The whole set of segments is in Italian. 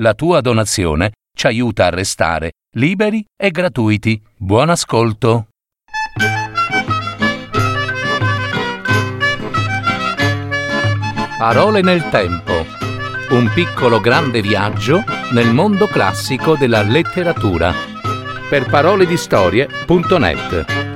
La tua donazione ci aiuta a restare liberi e gratuiti. Buon ascolto. Parole nel tempo. Un piccolo grande viaggio nel mondo classico della letteratura. Per paroledistorie.net.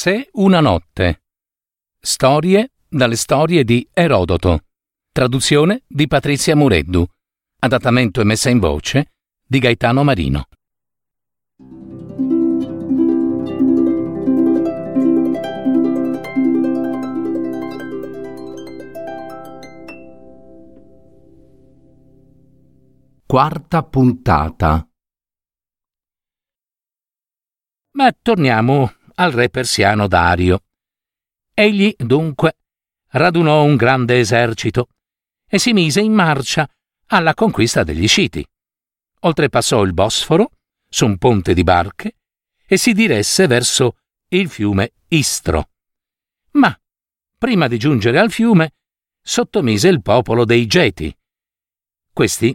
Se una notte. Storie dalle storie di Erodoto. Traduzione di Patrizia Mureddu. Adattamento e messa in voce di Gaetano Marino. Quarta puntata. Ma torniamo al re persiano Dario. Egli, dunque, radunò un grande esercito e si mise in marcia alla conquista degli Sciti. Oltrepassò il Bosforo su un ponte di barche e si diresse verso il fiume Istro. Ma, prima di giungere al fiume, sottomise il popolo dei Geti. Questi,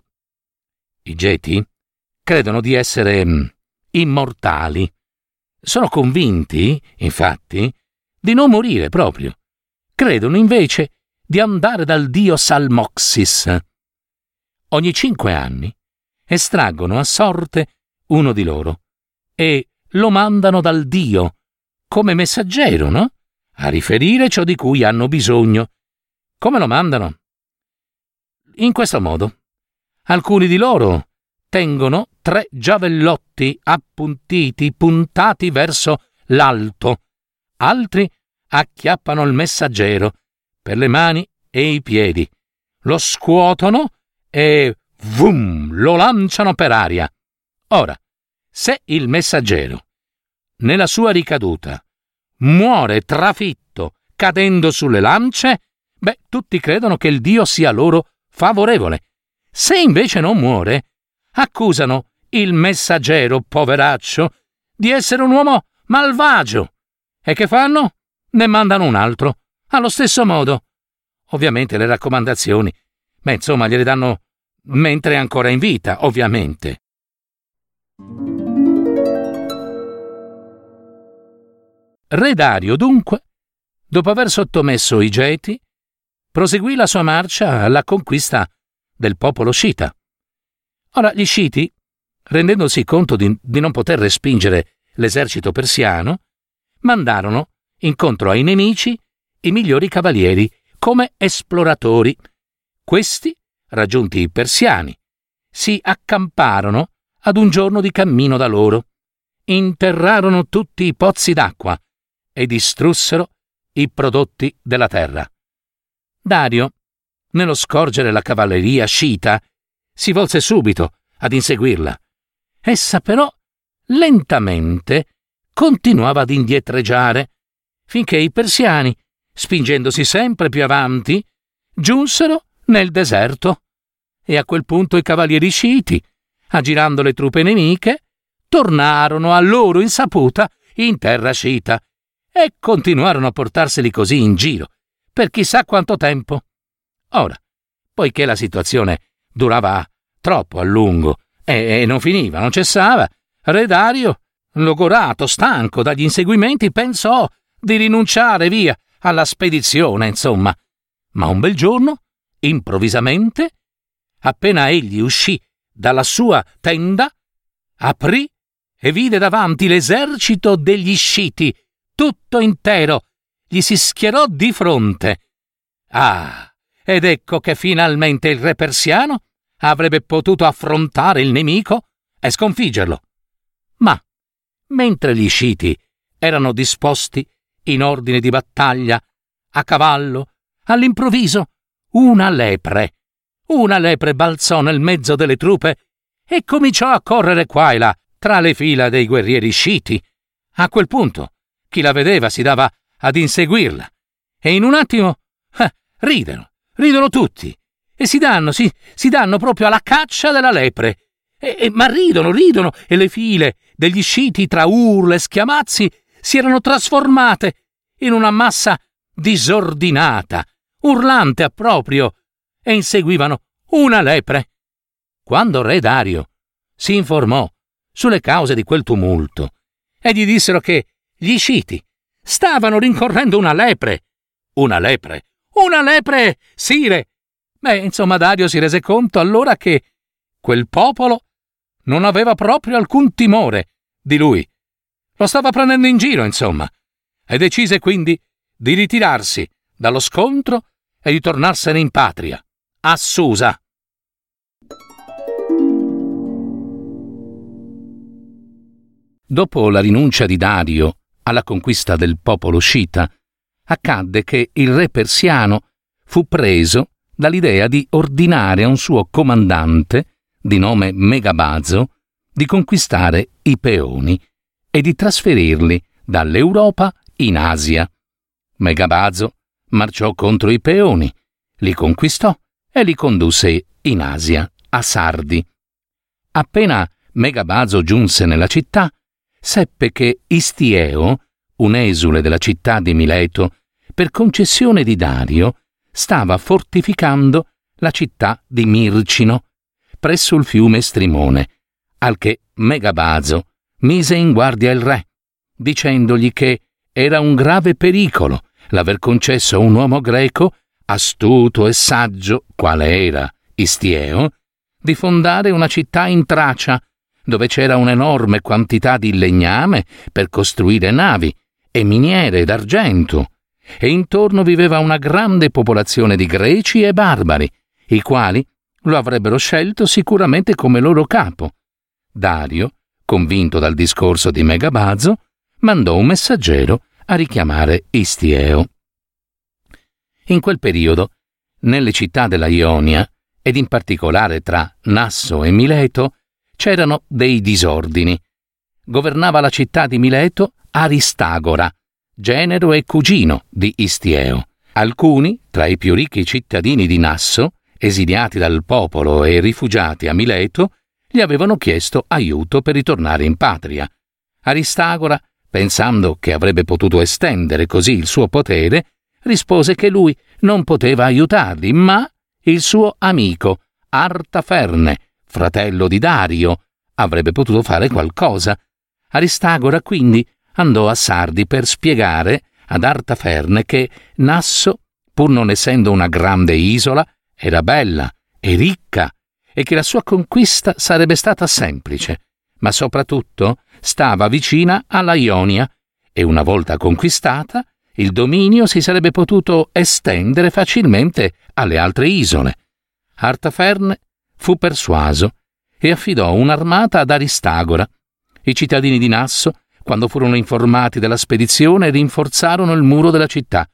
i Geti, credono di essere mm, immortali. Sono convinti, infatti, di non morire proprio. Credono invece di andare dal dio Salmoxis. Ogni cinque anni estraggono a sorte uno di loro e lo mandano dal dio come messaggero, no? A riferire ciò di cui hanno bisogno. Come lo mandano? In questo modo. Alcuni di loro tengono tre giavellotti appuntiti puntati verso l'alto. Altri acchiappano il messaggero per le mani e i piedi, lo scuotono e vum lo lanciano per aria. Ora, se il messaggero, nella sua ricaduta, muore trafitto cadendo sulle lance, beh, tutti credono che il Dio sia loro favorevole. Se invece non muore, accusano il messaggero, poveraccio, di essere un uomo malvagio. E che fanno? Ne mandano un altro, allo stesso modo. Ovviamente le raccomandazioni, beh, insomma, gliele danno mentre è ancora in vita, ovviamente. Re Dario, dunque, dopo aver sottomesso i Geti, proseguì la sua marcia alla conquista del popolo scita. Ora gli sciti, rendendosi conto di, di non poter respingere l'esercito persiano, mandarono incontro ai nemici i migliori cavalieri come esploratori. Questi, raggiunti i persiani, si accamparono ad un giorno di cammino da loro, interrarono tutti i pozzi d'acqua e distrussero i prodotti della terra. Dario, nello scorgere la cavalleria scita, si volse subito ad inseguirla. Essa però, lentamente, continuava ad indietreggiare, finché i persiani, spingendosi sempre più avanti, giunsero nel deserto. E a quel punto i cavalieri sciiti, aggirando le truppe nemiche, tornarono a loro insaputa in terra scita e continuarono a portarseli così in giro per chissà quanto tempo. Ora, poiché la situazione durava troppo a lungo e, e non finiva, non cessava, Re Dario, logorato, stanco dagli inseguimenti, pensò di rinunciare via alla spedizione, insomma. Ma un bel giorno, improvvisamente, appena egli uscì dalla sua tenda, aprì e vide davanti l'esercito degli sciti, tutto intero, gli si schierò di fronte. Ah, ed ecco che finalmente il re persiano avrebbe potuto affrontare il nemico e sconfiggerlo. Ma, mentre gli sciti erano disposti in ordine di battaglia, a cavallo, all'improvviso, una lepre, una lepre balzò nel mezzo delle truppe e cominciò a correre qua e là tra le fila dei guerrieri sciti. A quel punto, chi la vedeva si dava ad inseguirla e in un attimo eh, ridono, ridono tutti e si danno, si, si danno proprio alla caccia della lepre E, e, ma ridono, ridono, e le file degli sciti tra urla e schiamazzi si erano trasformate in una massa disordinata, urlante a proprio, e inseguivano una lepre. Quando re Dario si informò sulle cause di quel tumulto e gli dissero che gli sciti stavano rincorrendo una lepre. Una lepre? Una lepre, sire! Beh, insomma, Dario si rese conto allora che quel popolo non aveva proprio alcun timore di lui. Lo stava prendendo in giro, insomma, e decise quindi di ritirarsi dallo scontro e di tornarsene in patria, a Susa. Dopo la rinuncia di Dario alla conquista del popolo scita, accadde che il re persiano fu preso dall'idea di ordinare a un suo comandante, di nome Megabazo, di conquistare i peoni e di trasferirli dall'Europa in Asia. Megabazo marciò contro i peoni, li conquistò e li condusse in Asia, a Sardi. Appena Megabazo giunse nella città, seppe che Istieo, un esule della città di Mileto, per concessione di Dario, stava fortificando la città di Mircino, presso il fiume Strimone, al che Megabazo mise in guardia il re, dicendogli che era un grave pericolo l'aver concesso a un uomo greco, astuto e saggio, quale era Istieo, di fondare una città in Tracia, dove c'era un'enorme quantità di legname per costruire navi e miniere d'argento, e intorno viveva una grande popolazione di greci e barbari, i quali lo avrebbero scelto sicuramente come loro capo. Dario, convinto dal discorso di Megabazo, mandò un messaggero a richiamare Istieo. In quel periodo, nelle città della Ionia, ed in particolare tra Nasso e Mileto, c'erano dei disordini. Governava la città di Mileto Aristagora, genero e cugino di Istieo. Alcuni, tra i più ricchi cittadini di Nasso, esiliati dal popolo e rifugiati a Mileto, gli avevano chiesto aiuto per ritornare in patria. Aristagora, pensando che avrebbe potuto estendere così il suo potere, rispose che lui non poteva aiutarli, ma il suo amico, Artaferne, fratello di Dario, avrebbe potuto fare qualcosa. Aristagora quindi andò a Sardi per spiegare ad Artaferne che Nasso, pur non essendo una grande isola, era bella e ricca e che la sua conquista sarebbe stata semplice, ma soprattutto stava vicina alla Ionia e una volta conquistata il dominio si sarebbe potuto estendere facilmente alle altre isole. Artaferne fu persuaso e affidò un'armata ad Aristagora. I cittadini di Nasso quando furono informati della spedizione, rinforzarono il muro della città.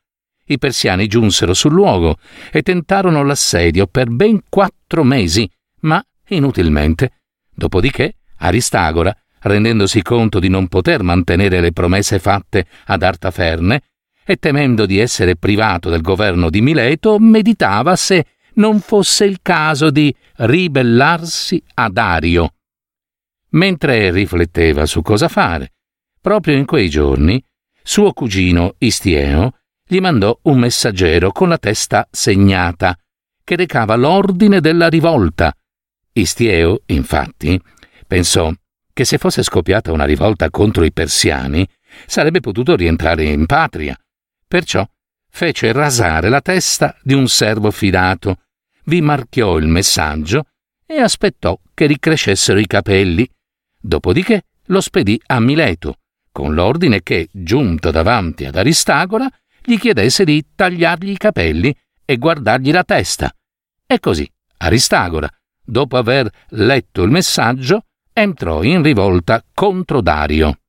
I persiani giunsero sul luogo e tentarono l'assedio per ben quattro mesi, ma inutilmente. Dopodiché Aristagora, rendendosi conto di non poter mantenere le promesse fatte ad Artaferne e temendo di essere privato del governo di Mileto, meditava se non fosse il caso di ribellarsi a Dario. Mentre rifletteva su cosa fare, Proprio in quei giorni, suo cugino Istieo gli mandò un messaggero con la testa segnata, che recava l'ordine della rivolta. Istieo, infatti, pensò che se fosse scoppiata una rivolta contro i persiani, sarebbe potuto rientrare in patria. Perciò fece rasare la testa di un servo fidato, vi marchiò il messaggio e aspettò che ricrescessero i capelli. Dopodiché lo spedì a Mileto, con l'ordine che, giunto davanti ad Aristagora, gli chiedesse di tagliargli i capelli e guardargli la testa. E così Aristagora, dopo aver letto il messaggio, entrò in rivolta contro Dario.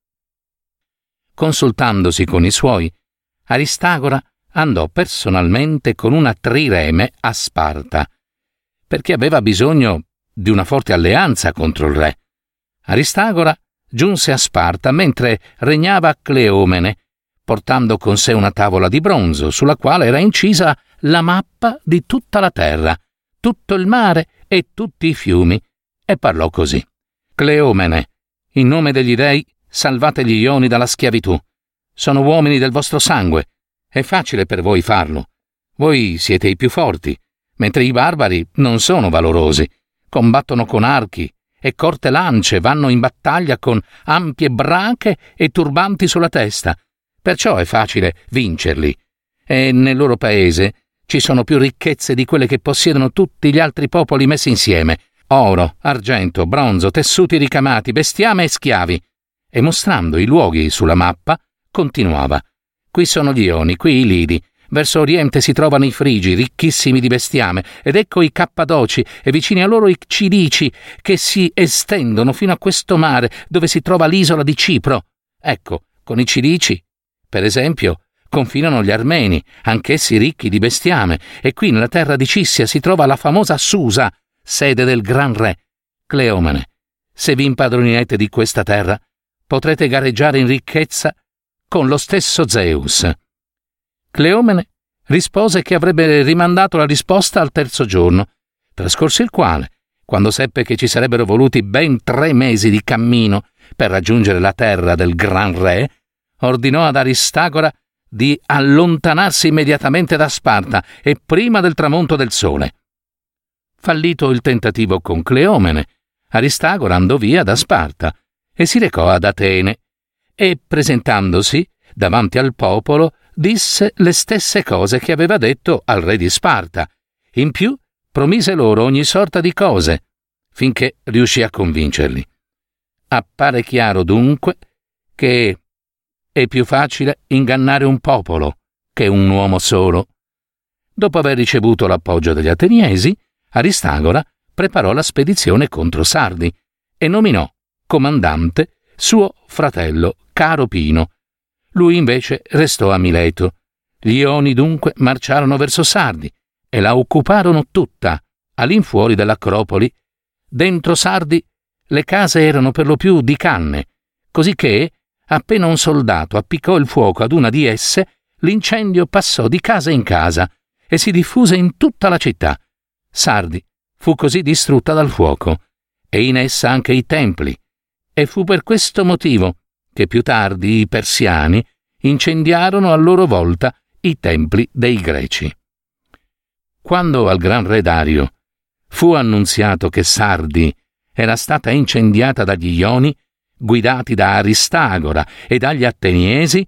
Consultandosi con i suoi, Aristagora andò personalmente con una trireme a Sparta, perché aveva bisogno di una forte alleanza contro il re. Aristagora giunse a Sparta mentre regnava Cleomene, portando con sé una tavola di bronzo sulla quale era incisa la mappa di tutta la terra, tutto il mare e tutti i fiumi, e parlò così. Cleomene, in nome degli dei, salvate gli Ioni dalla schiavitù. Sono uomini del vostro sangue. È facile per voi farlo. Voi siete i più forti, mentre i barbari non sono valorosi. Combattono con archi e corte lance, vanno in battaglia con ampie brache e turbanti sulla testa. Perciò è facile vincerli. E nel loro paese ci sono più ricchezze di quelle che possiedono tutti gli altri popoli messi insieme. Oro, argento, bronzo, tessuti ricamati, bestiame e schiavi. E mostrando i luoghi sulla mappa, continuava. Qui sono gli Ioni, qui i Lidi. Verso oriente si trovano i Frigi, ricchissimi di bestiame, ed ecco i Cappadoci e vicini a loro i Cilici, che si estendono fino a questo mare, dove si trova l'isola di Cipro. Ecco, con i Cilici, per esempio, confinano gli Armeni, anch'essi ricchi di bestiame, e qui nella terra di Cissia si trova la famosa Susa, sede del gran re, Cleomene. Se vi impadronirete di questa terra, potrete gareggiare in ricchezza con lo stesso Zeus. Cleomene rispose che avrebbe rimandato la risposta al terzo giorno, trascorso il quale, quando seppe che ci sarebbero voluti ben tre mesi di cammino per raggiungere la terra del gran re, ordinò ad Aristagora di allontanarsi immediatamente da Sparta e prima del tramonto del sole. Fallito il tentativo con Cleomene, Aristagora andò via da Sparta e si recò ad Atene e, presentandosi davanti al popolo, disse le stesse cose che aveva detto al re di Sparta. In più, promise loro ogni sorta di cose, finché riuscì a convincerli. Appare chiaro dunque che è più facile ingannare un popolo che un uomo solo. Dopo aver ricevuto l'appoggio degli ateniesi, Aristagora preparò la spedizione contro Sardi e nominò comandante suo fratello Caro Pino. Lui invece restò a Mileto. Gli Ioni dunque marciarono verso Sardi e la occuparono tutta, all'infuori dell'Acropoli. Dentro Sardi le case erano per lo più di canne, così che, appena un soldato appiccò il fuoco ad una di esse, l'incendio passò di casa in casa e si diffuse in tutta la città. Sardi fu così distrutta dal fuoco, e in essa anche i templi, e fu per questo motivo che più tardi i persiani incendiarono a loro volta i templi dei greci. Quando al gran re Dario fu annunziato che Sardi era stata incendiata dagli Ioni, guidati da Aristagora e dagli Ateniesi,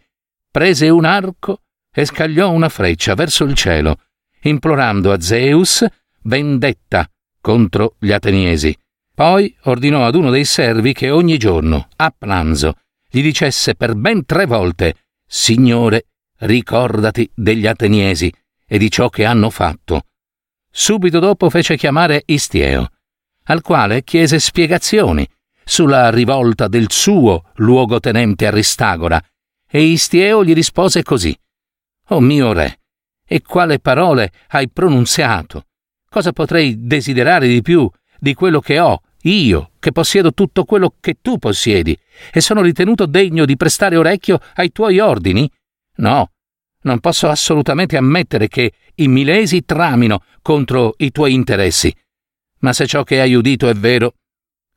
prese un arco e scagliò una freccia verso il cielo, implorando a Zeus vendetta contro gli Ateniesi. Poi ordinò ad uno dei servi che ogni giorno, a pranzo, gli dicesse per ben tre volte Signore, ricordati degli Ateniesi e di ciò che hanno fatto. Subito dopo fece chiamare Istieo, al quale chiese spiegazioni sulla rivolta del suo luogotenente Aristagora, e Istieo gli rispose così: O mio re, e quale parole hai pronunziato? Cosa potrei desiderare di più di quello che ho, io, che possiedo tutto quello che tu possiedi, e sono ritenuto degno di prestare orecchio ai tuoi ordini? No, non posso assolutamente ammettere che i milesi tramino contro i tuoi interessi. Ma se ciò che hai udito è vero,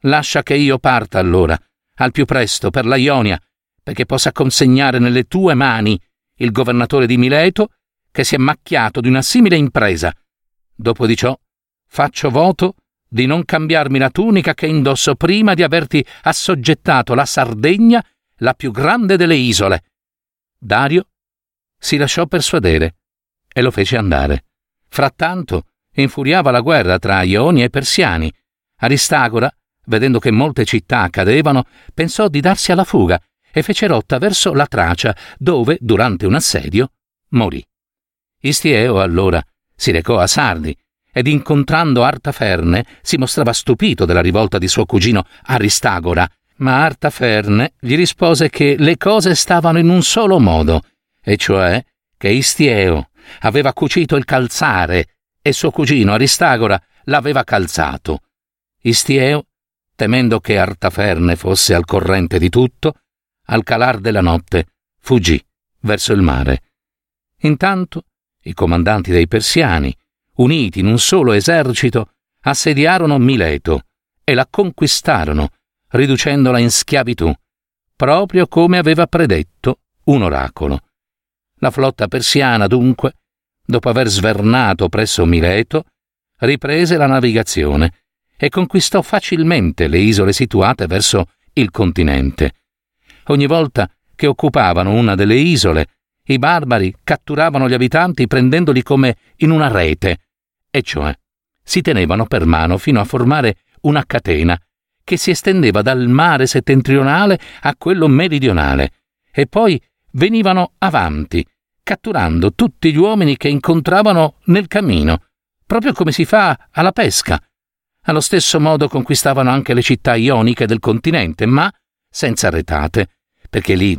lascia che io parta allora, al più presto, per la Ionia, perché possa consegnare nelle tue mani il governatore di Mileto che si è macchiato di una simile impresa Dopo di ciò, faccio voto di non cambiarmi la tunica che indosso prima di averti assoggettato la Sardegna, la più grande delle isole. Dario si lasciò persuadere e lo fece andare. Frattanto infuriava la guerra tra Ioni e Persiani. Aristagora, vedendo che molte città cadevano, pensò di darsi alla fuga e fece rotta verso la Tracia, dove, durante un assedio, morì. Istieo allora si recò a Sardi ed incontrando Artaferne si mostrava stupito della rivolta di suo cugino Aristagora, ma Artaferne gli rispose che le cose stavano in un solo modo, e cioè che Istieo aveva cucito il calzare e suo cugino Aristagora l'aveva calzato. Istieo, temendo che Artaferne fosse al corrente di tutto, al calar della notte fuggì verso il mare. Intanto i comandanti dei persiani, uniti in un solo esercito, assediarono Mileto e la conquistarono, riducendola in schiavitù, proprio come aveva predetto un oracolo. La flotta persiana, dunque, dopo aver svernato presso Mileto, riprese la navigazione e conquistò facilmente le isole situate verso il continente. Ogni volta che occupavano una delle isole, i barbari catturavano gli abitanti prendendoli come in una rete, e cioè si tenevano per mano fino a formare una catena che si estendeva dal mare settentrionale a quello meridionale, e poi venivano avanti, catturando tutti gli uomini che incontravano nel cammino, proprio come si fa alla pesca. Allo stesso modo conquistavano anche le città ioniche del continente, ma senza retate, perché lì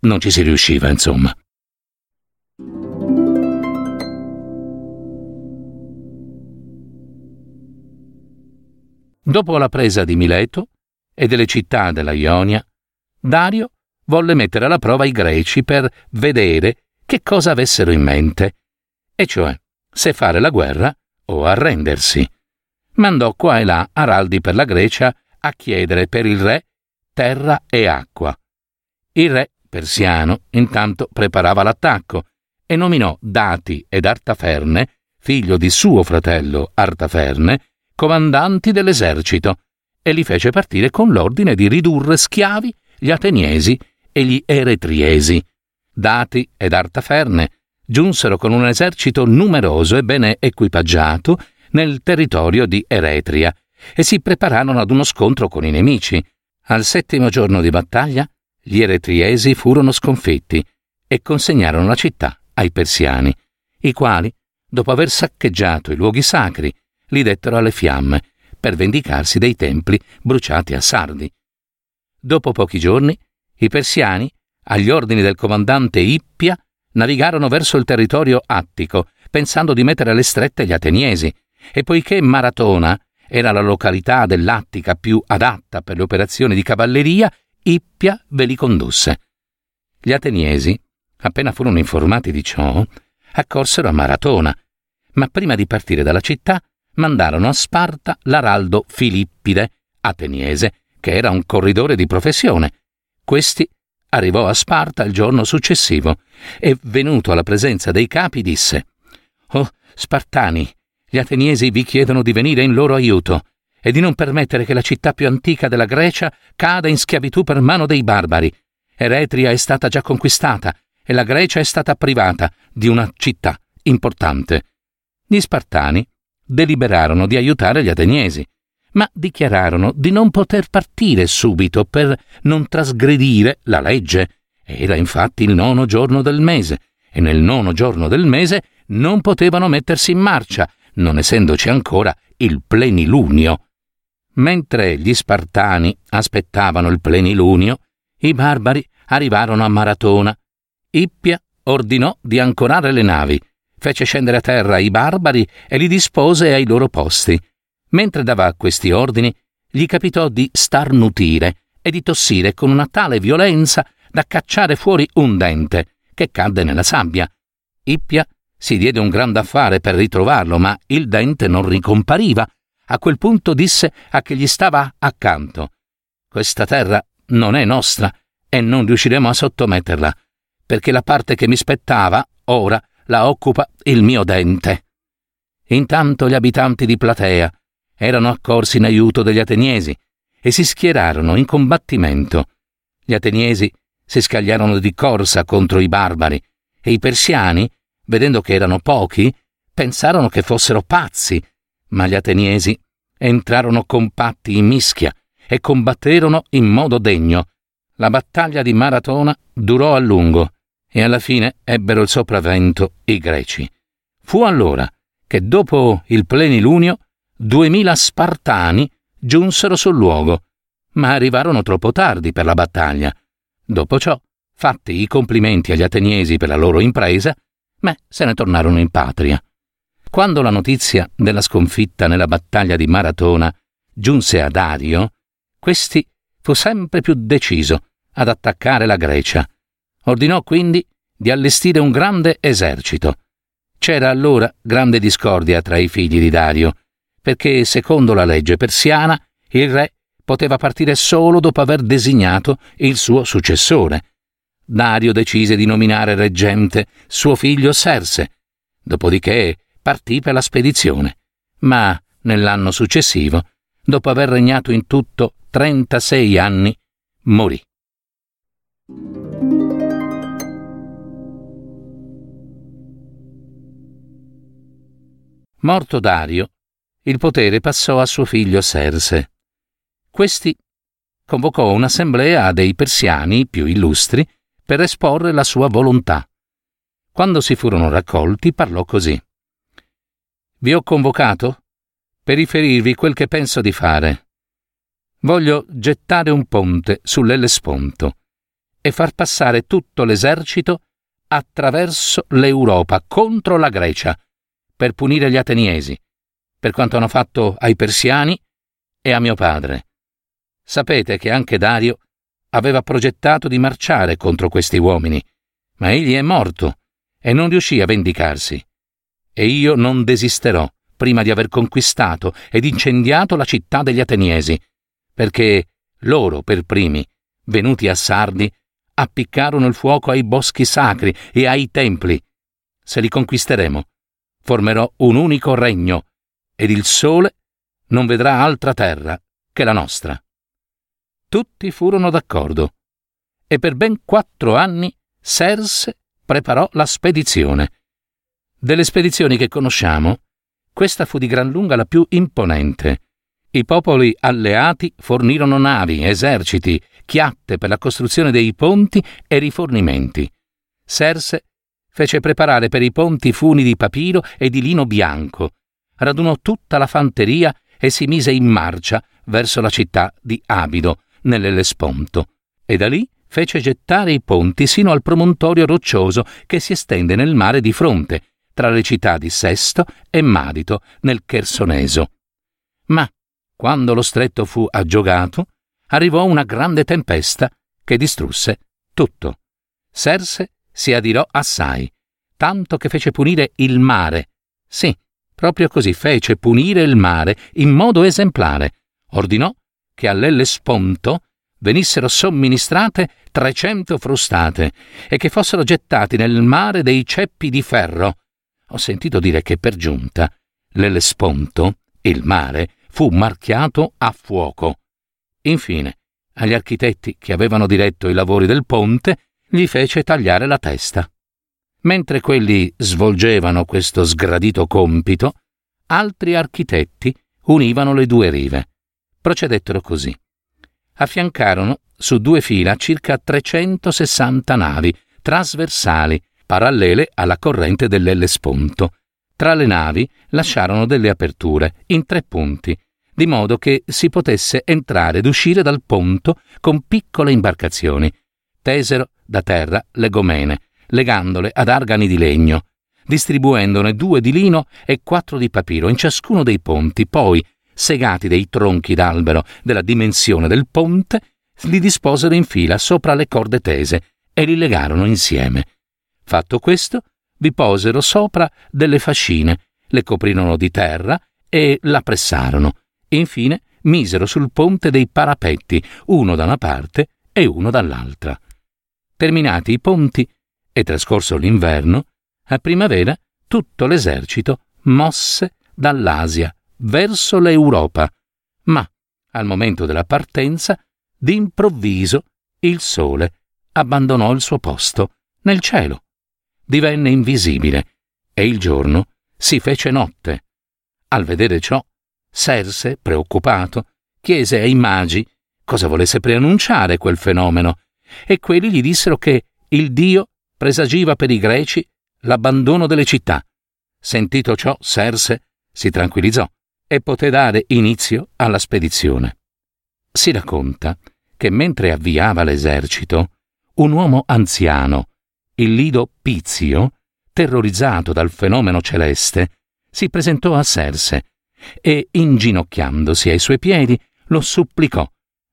non ci si riusciva, insomma. Dopo la presa di Mileto e delle città della Ionia, Dario volle mettere alla prova i greci per vedere che cosa avessero in mente, e cioè se fare la guerra o arrendersi. Mandò qua e là araldi per la Grecia a chiedere per il re terra e acqua. Il re persiano intanto preparava l'attacco e nominò Dati ed Artaferne, figlio di suo fratello Artaferne, comandanti dell'esercito e li fece partire con l'ordine di ridurre schiavi gli ateniesi e gli eretriesi. Dati ed Artaferne giunsero con un esercito numeroso e bene equipaggiato nel territorio di Eretria e si prepararono ad uno scontro con i nemici. Al settimo giorno di battaglia gli eretriesi furono sconfitti e consegnarono la città ai persiani, i quali, dopo aver saccheggiato i luoghi sacri li dettero alle fiamme per vendicarsi dei templi bruciati a Sardi. Dopo pochi giorni, i persiani, agli ordini del comandante Ippia, navigarono verso il territorio attico, pensando di mettere alle strette gli ateniesi, e poiché Maratona era la località dell'Attica più adatta per le operazioni di cavalleria, Ippia ve li condusse. Gli ateniesi, appena furono informati di ciò, accorsero a Maratona, ma prima di partire dalla città mandarono a Sparta l'araldo Filippide, ateniese, che era un corridore di professione. Questi arrivò a Sparta il giorno successivo e, venuto alla presenza dei capi, disse Oh, Spartani, gli ateniesi vi chiedono di venire in loro aiuto e di non permettere che la città più antica della Grecia cada in schiavitù per mano dei barbari. Eretria è stata già conquistata e la Grecia è stata privata di una città importante. Gli Spartani deliberarono di aiutare gli ateniesi, ma dichiararono di non poter partire subito per non trasgredire la legge. Era infatti il nono giorno del mese, e nel nono giorno del mese non potevano mettersi in marcia, non essendoci ancora il plenilunio. Mentre gli Spartani aspettavano il plenilunio, i barbari arrivarono a Maratona. Ippia ordinò di ancorare le navi fece scendere a terra i barbari e li dispose ai loro posti. Mentre dava questi ordini, gli capitò di starnutire e di tossire con una tale violenza da cacciare fuori un dente, che cadde nella sabbia. Ippia si diede un grande affare per ritrovarlo, ma il dente non ricompariva. A quel punto disse a chi gli stava accanto: Questa terra non è nostra e non riusciremo a sottometterla, perché la parte che mi spettava, ora, la occupa il mio dente. Intanto gli abitanti di Platea erano accorsi in aiuto degli ateniesi e si schierarono in combattimento. Gli ateniesi si scagliarono di corsa contro i barbari e i persiani, vedendo che erano pochi, pensarono che fossero pazzi, ma gli ateniesi entrarono compatti in mischia e combatterono in modo degno. La battaglia di Maratona durò a lungo e alla fine ebbero il sopravvento i greci. Fu allora che dopo il plenilunio duemila Spartani giunsero sul luogo, ma arrivarono troppo tardi per la battaglia. Dopo ciò, fatti i complimenti agli ateniesi per la loro impresa, me se ne tornarono in patria. Quando la notizia della sconfitta nella battaglia di Maratona giunse a Dario, questi fu sempre più deciso ad attaccare la Grecia Ordinò quindi di allestire un grande esercito. C'era allora grande discordia tra i figli di Dario, perché secondo la legge persiana il re poteva partire solo dopo aver designato il suo successore. Dario decise di nominare reggente suo figlio Serse, dopodiché partì per la spedizione, ma nell'anno successivo, dopo aver regnato in tutto 36 anni, morì. Morto Dario, il potere passò a suo figlio Serse. Questi convocò un'assemblea dei persiani più illustri per esporre la sua volontà. Quando si furono raccolti parlò così. Vi ho convocato per riferirvi quel che penso di fare. Voglio gettare un ponte sull'Ellesponto e far passare tutto l'esercito attraverso l'Europa contro la Grecia per punire gli ateniesi, per quanto hanno fatto ai persiani e a mio padre. Sapete che anche Dario aveva progettato di marciare contro questi uomini, ma egli è morto e non riuscì a vendicarsi. E io non desisterò prima di aver conquistato ed incendiato la città degli ateniesi, perché loro per primi, venuti a Sardi, appiccarono il fuoco ai boschi sacri e ai templi. Se li conquisteremo, formerò un unico regno ed il sole non vedrà altra terra che la nostra. Tutti furono d'accordo e per ben quattro anni Serse preparò la spedizione. Delle spedizioni che conosciamo, questa fu di gran lunga la più imponente. I popoli alleati fornirono navi, eserciti, chiatte per la costruzione dei ponti e rifornimenti. Serse fece preparare per i ponti funi di papiro e di lino bianco, radunò tutta la fanteria e si mise in marcia verso la città di Abido, nell'Ellesponto, e da lì fece gettare i ponti sino al promontorio roccioso che si estende nel mare di fronte, tra le città di Sesto e Madito, nel Chersoneso. Ma, quando lo stretto fu aggiogato, arrivò una grande tempesta che distrusse tutto. Serse si adirò assai, tanto che fece punire il mare. Sì, proprio così fece punire il mare in modo esemplare. Ordinò che all'Ellesponto venissero somministrate trecento frustate e che fossero gettati nel mare dei ceppi di ferro. Ho sentito dire che per giunta l'Ellesponto, il mare, fu marchiato a fuoco. Infine, agli architetti che avevano diretto i lavori del ponte gli fece tagliare la testa. Mentre quelli svolgevano questo sgradito compito, altri architetti univano le due rive. Procedettero così. Affiancarono su due fila circa 360 navi trasversali, parallele alla corrente dell'Ellesponto. Tra le navi lasciarono delle aperture in tre punti, di modo che si potesse entrare ed uscire dal ponto con piccole imbarcazioni. Tesero da terra le gomene, legandole ad argani di legno, distribuendone due di lino e quattro di papiro in ciascuno dei ponti, poi, segati dei tronchi d'albero della dimensione del ponte, li disposero in fila sopra le corde tese e li legarono insieme. Fatto questo, vi posero sopra delle fascine, le coprirono di terra e la pressarono. Infine misero sul ponte dei parapetti, uno da una parte e uno dall'altra. Terminati i ponti e trascorso l'inverno, a primavera tutto l'esercito mosse dall'Asia verso l'Europa, ma al momento della partenza, d'improvviso, il sole abbandonò il suo posto nel cielo. Divenne invisibile e il giorno si fece notte. Al vedere ciò, Serse, preoccupato, chiese ai magi cosa volesse preannunciare quel fenomeno e quelli gli dissero che il dio presagiva per i greci l'abbandono delle città. Sentito ciò, Serse si tranquillizzò e poté dare inizio alla spedizione. Si racconta che mentre avviava l'esercito, un uomo anziano, il Lido Pizio, terrorizzato dal fenomeno celeste, si presentò a Serse e, inginocchiandosi ai suoi piedi, lo supplicò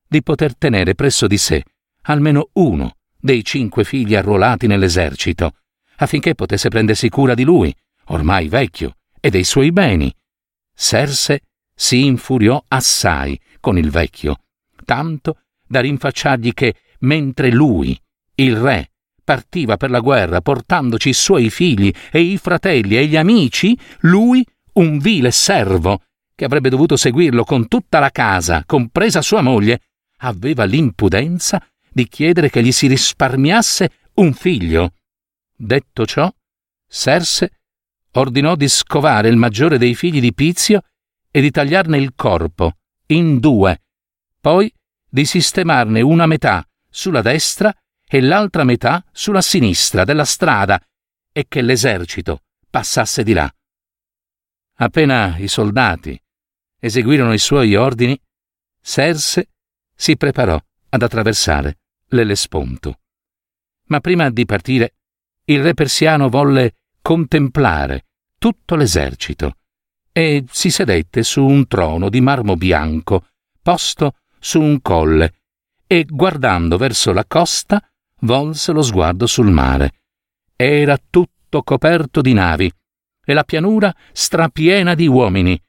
di poter tenere presso di sé almeno uno dei cinque figli arruolati nell'esercito, affinché potesse prendersi cura di lui, ormai vecchio, e dei suoi beni. Serse si infuriò assai con il vecchio, tanto da rinfacciargli che mentre lui, il re, partiva per la guerra portandoci i suoi figli e i fratelli e gli amici, lui, un vile servo, che avrebbe dovuto seguirlo con tutta la casa, compresa sua moglie, aveva l'impudenza di chiedere che gli si risparmiasse un figlio. Detto ciò, Serse ordinò di scovare il maggiore dei figli di Pizio e di tagliarne il corpo in due, poi di sistemarne una metà sulla destra e l'altra metà sulla sinistra della strada e che l'esercito passasse di là. Appena i soldati eseguirono i suoi ordini, Serse si preparò ad attraversare l'Ellesponto. Ma prima di partire, il re persiano volle contemplare tutto l'esercito e si sedette su un trono di marmo bianco posto su un colle e guardando verso la costa volse lo sguardo sul mare. Era tutto coperto di navi e la pianura strapiena di uomini.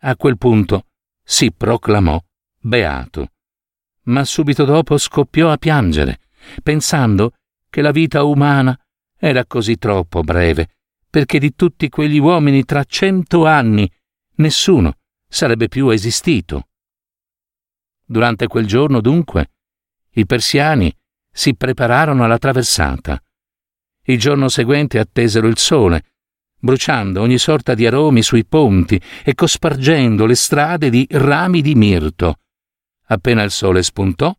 A quel punto si proclamò beato. Ma subito dopo scoppiò a piangere, pensando che la vita umana era così troppo breve, perché di tutti quegli uomini tra cento anni nessuno sarebbe più esistito. Durante quel giorno, dunque, i persiani si prepararono alla traversata. Il giorno seguente attesero il sole, bruciando ogni sorta di aromi sui ponti e cospargendo le strade di rami di mirto. Appena il sole spuntò,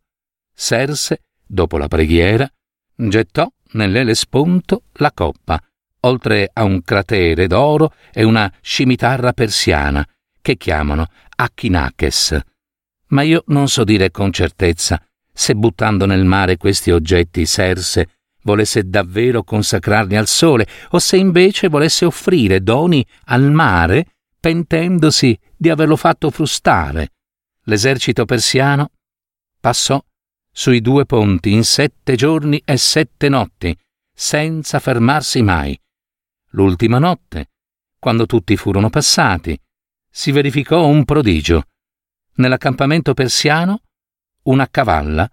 Serse, dopo la preghiera, gettò nell'Elesponto la coppa, oltre a un cratere d'oro e una scimitarra persiana, che chiamano Achinakes. Ma io non so dire con certezza se buttando nel mare questi oggetti Serse volesse davvero consacrarli al sole o se invece volesse offrire doni al mare pentendosi di averlo fatto frustare. L'esercito persiano passò sui due ponti in sette giorni e sette notti, senza fermarsi mai. L'ultima notte, quando tutti furono passati, si verificò un prodigio. Nell'accampamento persiano una cavalla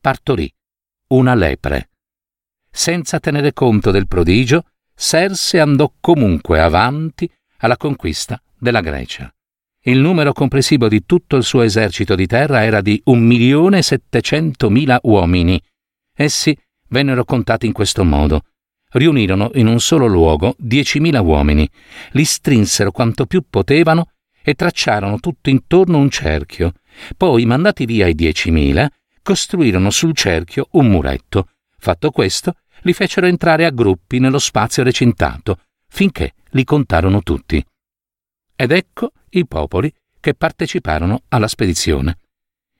partorì una lepre. Senza tenere conto del prodigio, Serse andò comunque avanti alla conquista della Grecia. Il numero complessivo di tutto il suo esercito di terra era di un milione e settecentomila uomini. Essi vennero contati in questo modo. Riunirono in un solo luogo diecimila uomini, li strinsero quanto più potevano e tracciarono tutto intorno un cerchio. Poi, mandati via i diecimila, costruirono sul cerchio un muretto. Fatto questo, li fecero entrare a gruppi nello spazio recintato, finché li contarono tutti. Ed ecco i popoli che parteciparono alla spedizione.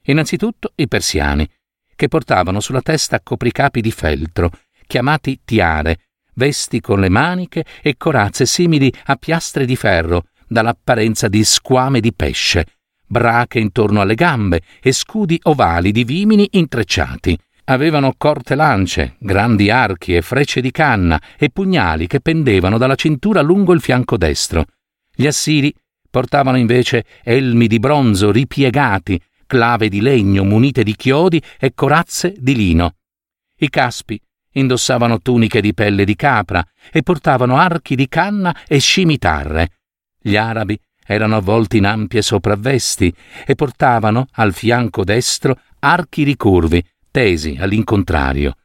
Innanzitutto i persiani, che portavano sulla testa copricapi di feltro, chiamati tiare, vesti con le maniche e corazze simili a piastre di ferro, dall'apparenza di squame di pesce, brache intorno alle gambe e scudi ovali di vimini intrecciati. Avevano corte lance, grandi archi e frecce di canna e pugnali che pendevano dalla cintura lungo il fianco destro. Gli assiri portavano invece elmi di bronzo ripiegati, clave di legno munite di chiodi e corazze di lino. I caspi indossavano tuniche di pelle di capra e portavano archi di canna e scimitarre. Gli arabi erano avvolti in ampie sopravvesti e portavano al fianco destro archi ricurvi, tesi all'incontrario.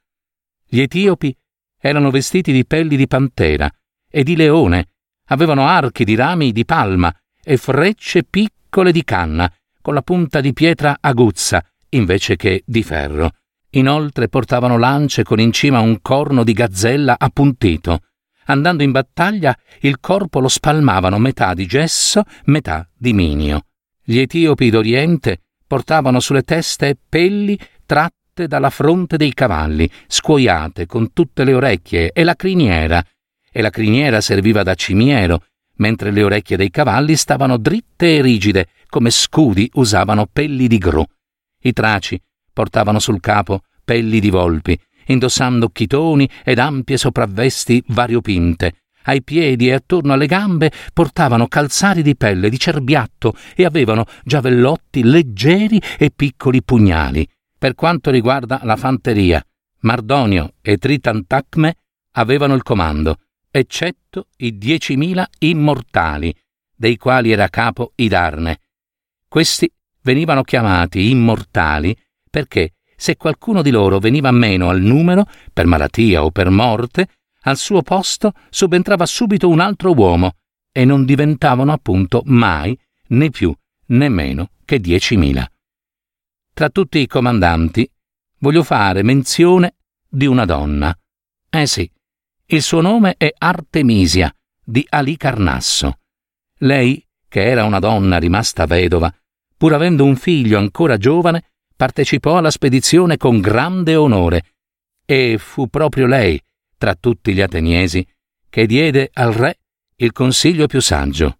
Gli etiopi erano vestiti di pelli di pantera e di leone, avevano archi di rami di palma e frecce piccole di canna, con la punta di pietra aguzza invece che di ferro. Inoltre portavano lance con in cima un corno di gazzella appuntito, andando in battaglia il corpo lo spalmavano metà di gesso, metà di minio. Gli etiopi d'Oriente portavano sulle teste pelli tratte dalla fronte dei cavalli, scuoiate con tutte le orecchie e la criniera, e la criniera serviva da cimiero, mentre le orecchie dei cavalli stavano dritte e rigide, come scudi usavano pelli di gru. I traci portavano sul capo pelli di volpi, indossando chitoni ed ampie sopravvesti variopinte, Ai piedi e attorno alle gambe portavano calzari di pelle di cerbiatto e avevano giavellotti leggeri e piccoli pugnali. Per quanto riguarda la fanteria, Mardonio e Tritantacme avevano il comando, eccetto i diecimila immortali, dei quali era capo Idarne. Questi venivano chiamati immortali perché se qualcuno di loro veniva meno al numero, per malattia o per morte, al suo posto subentrava subito un altro uomo e non diventavano appunto mai né più né meno che diecimila. Tra tutti i comandanti voglio fare menzione di una donna. Eh sì, il suo nome è Artemisia di Alicarnasso. Lei, che era una donna rimasta vedova, pur avendo un figlio ancora giovane, partecipò alla spedizione con grande onore e fu proprio lei, tra tutti gli ateniesi, che diede al re il consiglio più saggio.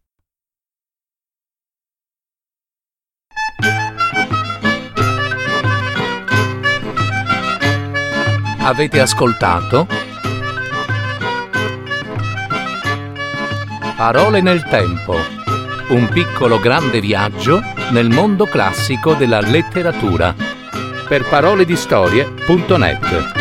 Avete ascoltato? Parole nel tempo. Un piccolo grande viaggio nel mondo classico della letteratura. Per paroledistorie.net